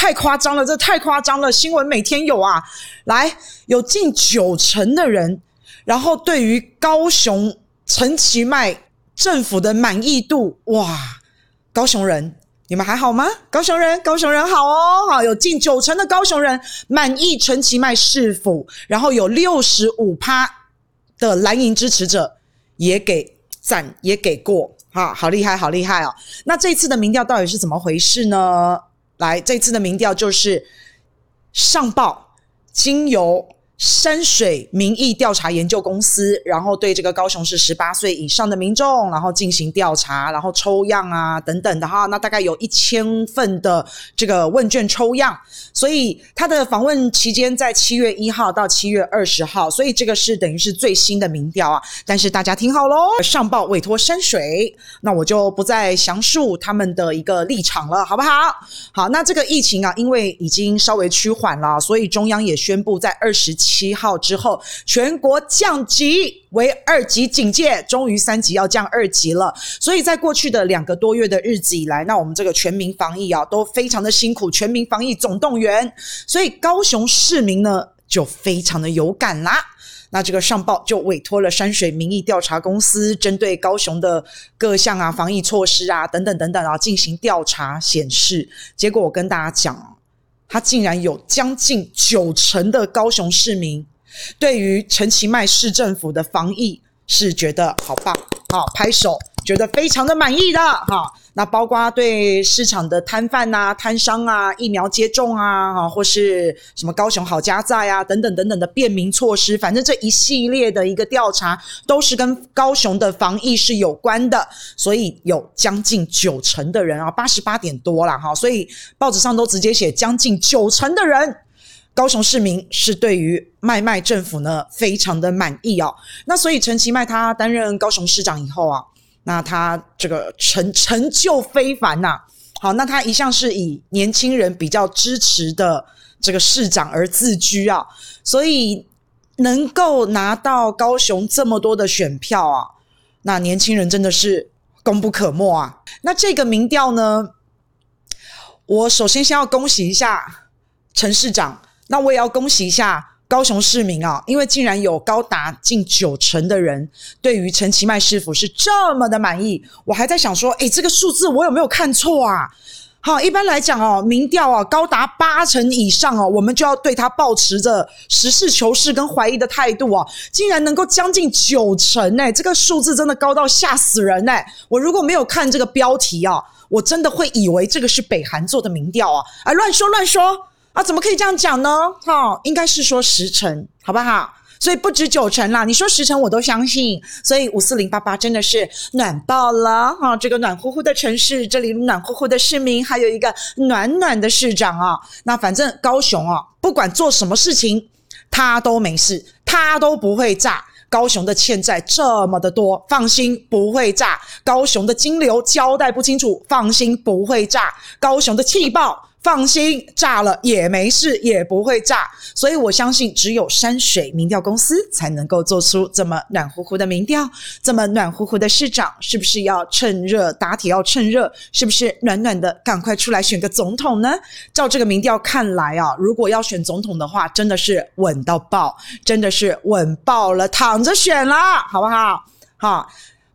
太夸张了，这太夸张了，新闻每天有啊，来有近九成的人，然后对于高雄陈其迈政府的满意度，哇，高雄人。你们还好吗？高雄人，高雄人好哦，好，有近九成的高雄人满意陈其迈市府，然后有六十五趴的蓝营支持者也给赞，也给过，哈，好厉害，好厉害哦。那这次的民调到底是怎么回事呢？来，这次的民调就是上报经由。山水民意调查研究公司，然后对这个高雄市十八岁以上的民众，然后进行调查，然后抽样啊等等的哈，那大概有一千份的这个问卷抽样，所以他的访问期间在七月一号到七月二十号，所以这个是等于是最新的民调啊。但是大家听好喽，上报委托山水，那我就不再详述他们的一个立场了，好不好？好，那这个疫情啊，因为已经稍微趋缓了，所以中央也宣布在二十七。七号之后，全国降级为二级警戒，终于三级要降二级了。所以在过去的两个多月的日子以来，那我们这个全民防疫啊，都非常的辛苦。全民防疫总动员，所以高雄市民呢就非常的有感啦。那这个上报就委托了山水民意调查公司，针对高雄的各项啊防疫措施啊等等等等啊进行调查显示，结果我跟大家讲。他竟然有将近九成的高雄市民对于陈其迈市政府的防疫是觉得好棒，好拍手。觉得非常的满意的哈，那包括对市场的摊贩呐、摊商啊、疫苗接种啊，哈，或是什么高雄好家在啊等等等等的便民措施，反正这一系列的一个调查都是跟高雄的防疫是有关的，所以有将近九成的人啊，八十八点多了哈，所以报纸上都直接写将近九成的人，高雄市民是对于麦麦政府呢非常的满意哦。那所以陈其迈他担任高雄市长以后啊。那他这个成成就非凡呐、好，那他一向是以年轻人比较支持的这个市长而自居啊，所以能够拿到高雄这么多的选票啊，那年轻人真的是功不可没啊。那这个民调呢，我首先先要恭喜一下陈市长，那我也要恭喜一下。高雄市民啊，因为竟然有高达近九成的人对于陈其迈师傅是这么的满意，我还在想说，诶，这个数字我有没有看错啊？好，一般来讲哦，民调啊高达八成以上哦，我们就要对他抱持着实事求是跟怀疑的态度啊，竟然能够将近九成诶，这个数字真的高到吓死人诶，我如果没有看这个标题啊，我真的会以为这个是北韩做的民调啊，啊，乱说乱说。啊，怎么可以这样讲呢？哈、哦，应该是说十成，好不好？所以不止九成啦，你说十成我都相信。所以五四零八八真的是暖爆了哈、这个暖乎乎的城市，这里暖乎乎的市民，还有一个暖暖的市长啊。那反正高雄啊，不管做什么事情，他都没事，他都不会炸。高雄的欠债这么的多，放心不会炸。高雄的金流交代不清楚，放心不会炸。高雄的气爆。放心，炸了也没事，也不会炸。所以我相信，只有山水民调公司才能够做出这么暖乎乎的民调，这么暖乎乎的市长，是不是要趁热打铁？要趁热，是不是暖暖的？赶快出来选个总统呢？照这个民调看来啊，如果要选总统的话，真的是稳到爆，真的是稳爆了，躺着选了，好不好？好。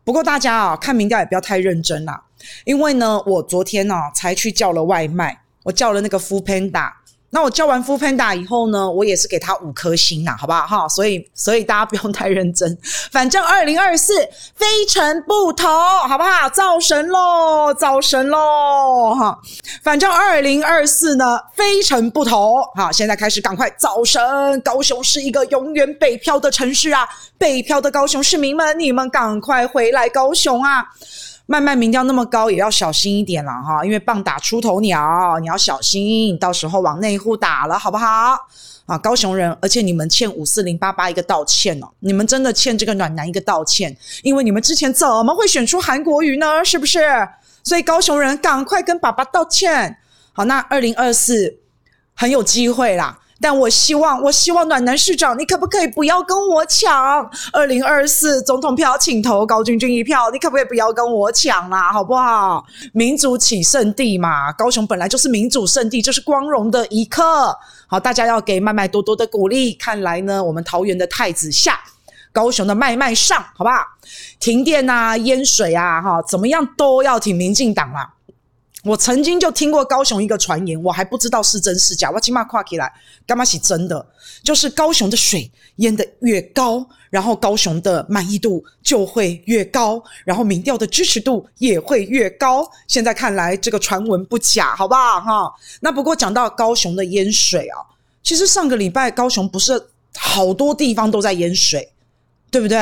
不过大家啊，看民调也不要太认真啦，因为呢，我昨天呢、啊、才去叫了外卖。我叫了那个 Foodpanda，那我叫完 Foodpanda 以后呢，我也是给他五颗星呐，好不好？哈，所以所以大家不用太认真，反正二零二四非诚不投，好不好？造神喽，造神喽，哈，反正二零二四呢非诚不投，好，现在开始赶快造神。高雄是一个永远北漂的城市啊，北漂的高雄市民们，你们赶快回来高雄啊！慢慢民调那么高，也要小心一点了哈，因为棒打出头鸟，你要小心，到时候往内户打了，好不好？啊，高雄人，而且你们欠五四零八八一个道歉哦，你们真的欠这个暖男一个道歉，因为你们之前怎么会选出韩国瑜呢？是不是？所以高雄人赶快跟爸爸道歉。好，那二零二四很有机会啦。但我希望，我希望暖男市长，你可不可以不要跟我抢二零二四总统票，请投高君君一票，你可不可以不要跟我抢啦，好不好？民主起圣地嘛，高雄本来就是民主圣地，这是光荣的一刻。好，大家要给麦麦多多的鼓励。看来呢，我们桃园的太子下，高雄的麦麦上，好不好？停电啊，淹水啊，哈，怎么样都要挺民进党啦。我曾经就听过高雄一个传言，我还不知道是真是假。我起码跨起来，干嘛是真的？就是高雄的水淹得越高，然后高雄的满意度就会越高，然后民调的支持度也会越高。现在看来，这个传闻不假，好不好？哈，那不过讲到高雄的淹水啊，其实上个礼拜高雄不是好多地方都在淹水，对不对？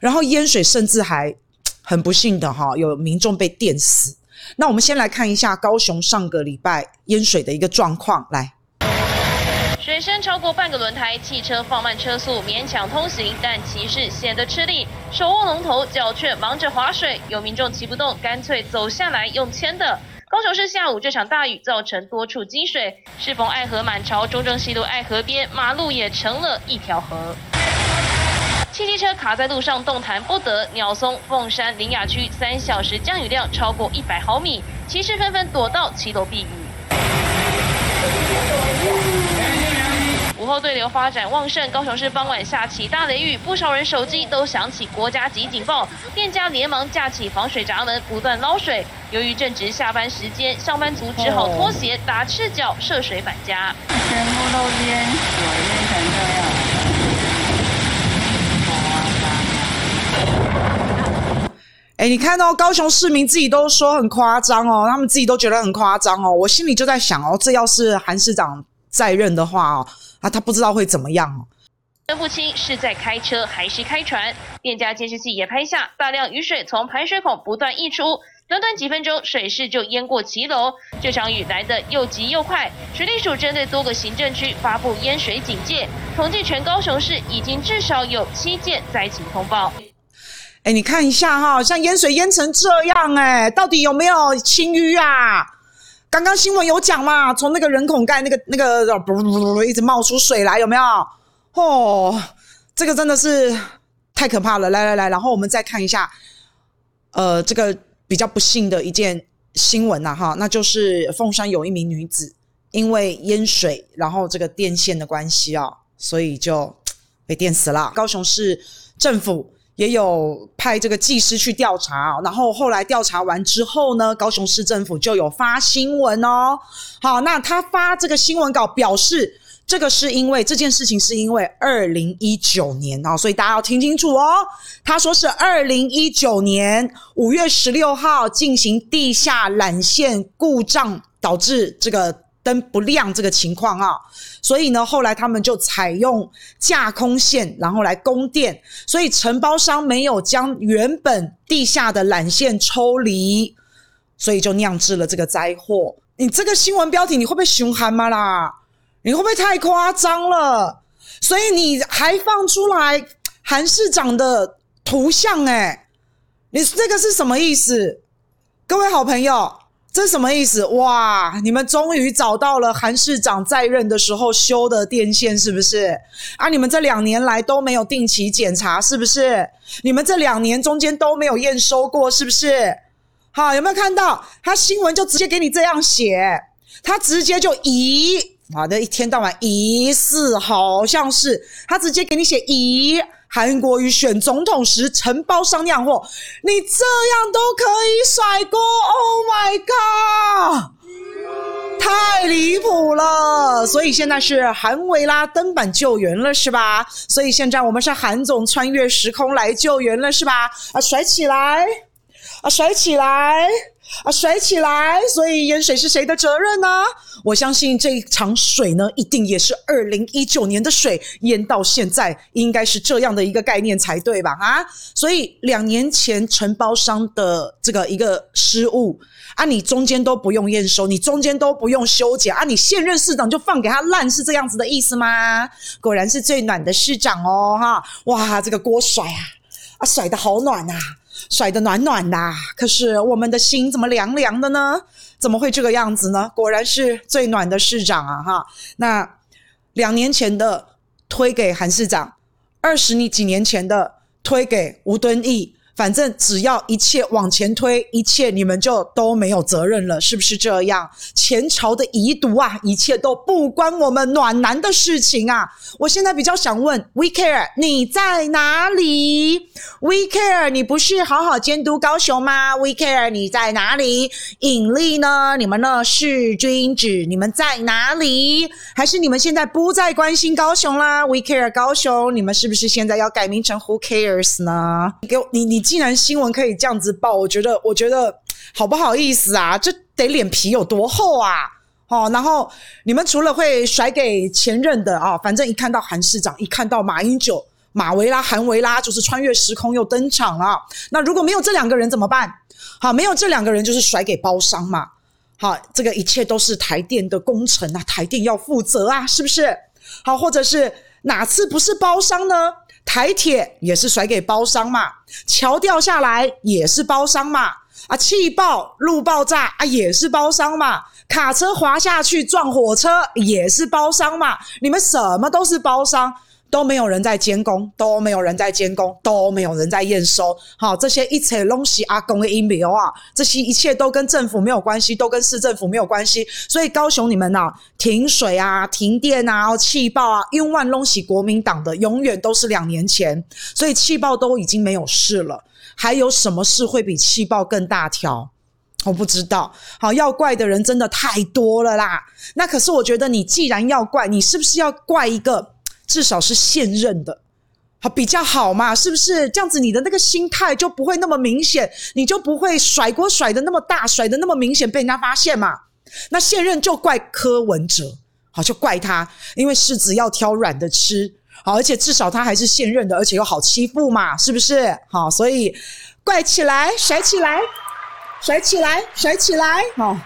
然后淹水甚至还很不幸的哈，有民众被电死。那我们先来看一下高雄上个礼拜淹水的一个状况。来，水深超过半个轮胎，汽车放慢车速勉强通行，但骑士显得吃力，手握龙头，脚却忙着划水。有民众骑不动，干脆走下来用牵的。高雄市下午这场大雨造成多处积水，适逢爱河满潮，中正西路爱河边马路也成了一条河。汽机车卡在路上动弹不得，鸟松、凤山、林雅区三小时降雨量超过一百毫米，骑士纷纷躲到骑楼避雨。午后对流发展旺盛，高雄市傍晚下起大雷雨，不少人手机都响起国家级警报，店家连忙架起防水闸门，不断捞水。由于正值下班时间，上班族只好脱鞋打赤脚涉水返家。全部都淹，淹成这样。哎，你看到高雄市民自己都说很夸张哦，他们自己都觉得很夸张哦。我心里就在想哦，这要是韩市长在任的话哦，啊，他不知道会怎么样哦。分不清是在开车还是开船，店家监视器也拍下大量雨水从排水孔不断溢出，短短几分钟水势就淹过骑楼。这场雨来得又急又快，水利署针对多个行政区发布淹水警戒，统计全高雄市已经至少有七件灾情通报。哎，你看一下哈，像淹水淹成这样，哎，到底有没有清淤啊？刚刚新闻有讲嘛，从那个人孔盖那个那个一直冒出水来，有没有？哦，这个真的是太可怕了！来来来，然后我们再看一下，呃，这个比较不幸的一件新闻呐，哈，那就是凤山有一名女子因为淹水，然后这个电线的关系啊，所以就被电死了。高雄市政府。也有派这个技师去调查，然后后来调查完之后呢，高雄市政府就有发新闻哦。好，那他发这个新闻稿表示，这个是因为这件事情是因为二零一九年啊，所以大家要听清楚哦。他说是二零一九年五月十六号进行地下缆线故障导致这个。灯不亮这个情况啊，所以呢，后来他们就采用架空线，然后来供电，所以承包商没有将原本地下的缆线抽离，所以就酿制了这个灾祸。你这个新闻标题你会不会凶悍吗啦？你会不会太夸张了？所以你还放出来韩市长的图像，诶，你这个是什么意思？各位好朋友。这什么意思？哇！你们终于找到了韩市长在任的时候修的电线，是不是？啊，你们这两年来都没有定期检查，是不是？你们这两年中间都没有验收过，是不是？好，有没有看到他新闻就直接给你这样写？他直接就疑，好的，一天到晚疑似，好像是他直接给你写疑。韩国瑜选总统时承包商酿祸，你这样都可以甩锅？Oh my god！太离谱了！所以现在是韩维拉登板救援了，是吧？所以现在我们是韩总穿越时空来救援了，是吧？啊，甩起来！啊，甩起来！啊，甩起来！所以淹水是谁的责任呢？我相信这一场水呢，一定也是二零一九年的水淹到现在，应该是这样的一个概念才对吧？啊，所以两年前承包商的这个一个失误啊，你中间都不用验收，你中间都不用修剪啊，你现任市长就放给他烂，是这样子的意思吗？果然是最暖的市长哦，哈！哇，这个锅甩啊，啊，甩得好暖呐！甩的暖暖的，可是我们的心怎么凉凉的呢？怎么会这个样子呢？果然是最暖的市长啊！哈，那两年前的推给韩市长，二十你几年前的推给吴敦义。反正只要一切往前推，一切你们就都没有责任了，是不是这样？前朝的遗毒啊，一切都不关我们暖男的事情啊！我现在比较想问，We Care 你在哪里？We Care 你不是好好监督高雄吗？We Care 你在哪里？引力呢？你们呢？是君子，你们在哪里？还是你们现在不再关心高雄啦？We Care 高雄，你们是不是现在要改名成 Who Cares 呢？给我，你你。既然新闻可以这样子报，我觉得，我觉得好不好意思啊？这得脸皮有多厚啊？哦，然后你们除了会甩给前任的啊，反正一看到韩市长，一看到马英九、马维拉、韩维拉，就是穿越时空又登场了。那如果没有这两个人怎么办？好，没有这两个人就是甩给包商嘛。好，这个一切都是台电的工程啊，台电要负责啊，是不是？好，或者是哪次不是包商呢？台铁也是甩给包商嘛，桥掉下来也是包商嘛，啊，气爆路爆炸啊也是包商嘛，卡车滑下去撞火车也是包商嘛，你们什么都是包商。都没有人在监工，都没有人在监工，都没有人在验收。好，这些一切东西阿公的阴谋啊，这些一切都跟政府没有关系，都跟市政府没有关系。所以高雄你们呐、停水啊，停电啊，气爆啊，因万东西国民党的永远都是两年前，所以气爆都已经没有事了。还有什么事会比气爆更大条？我不知道。好，要怪的人真的太多了啦。那可是我觉得，你既然要怪，你是不是要怪一个？至少是现任的，好比较好嘛，是不是？这样子你的那个心态就不会那么明显，你就不会甩锅甩的那么大，甩的那么明显被人家发现嘛。那现任就怪柯文哲，好，就怪他，因为柿子要挑软的吃，好，而且至少他还是现任的，而且又好欺负嘛，是不是？好，所以怪起来，甩起来，甩起来，甩起来，好。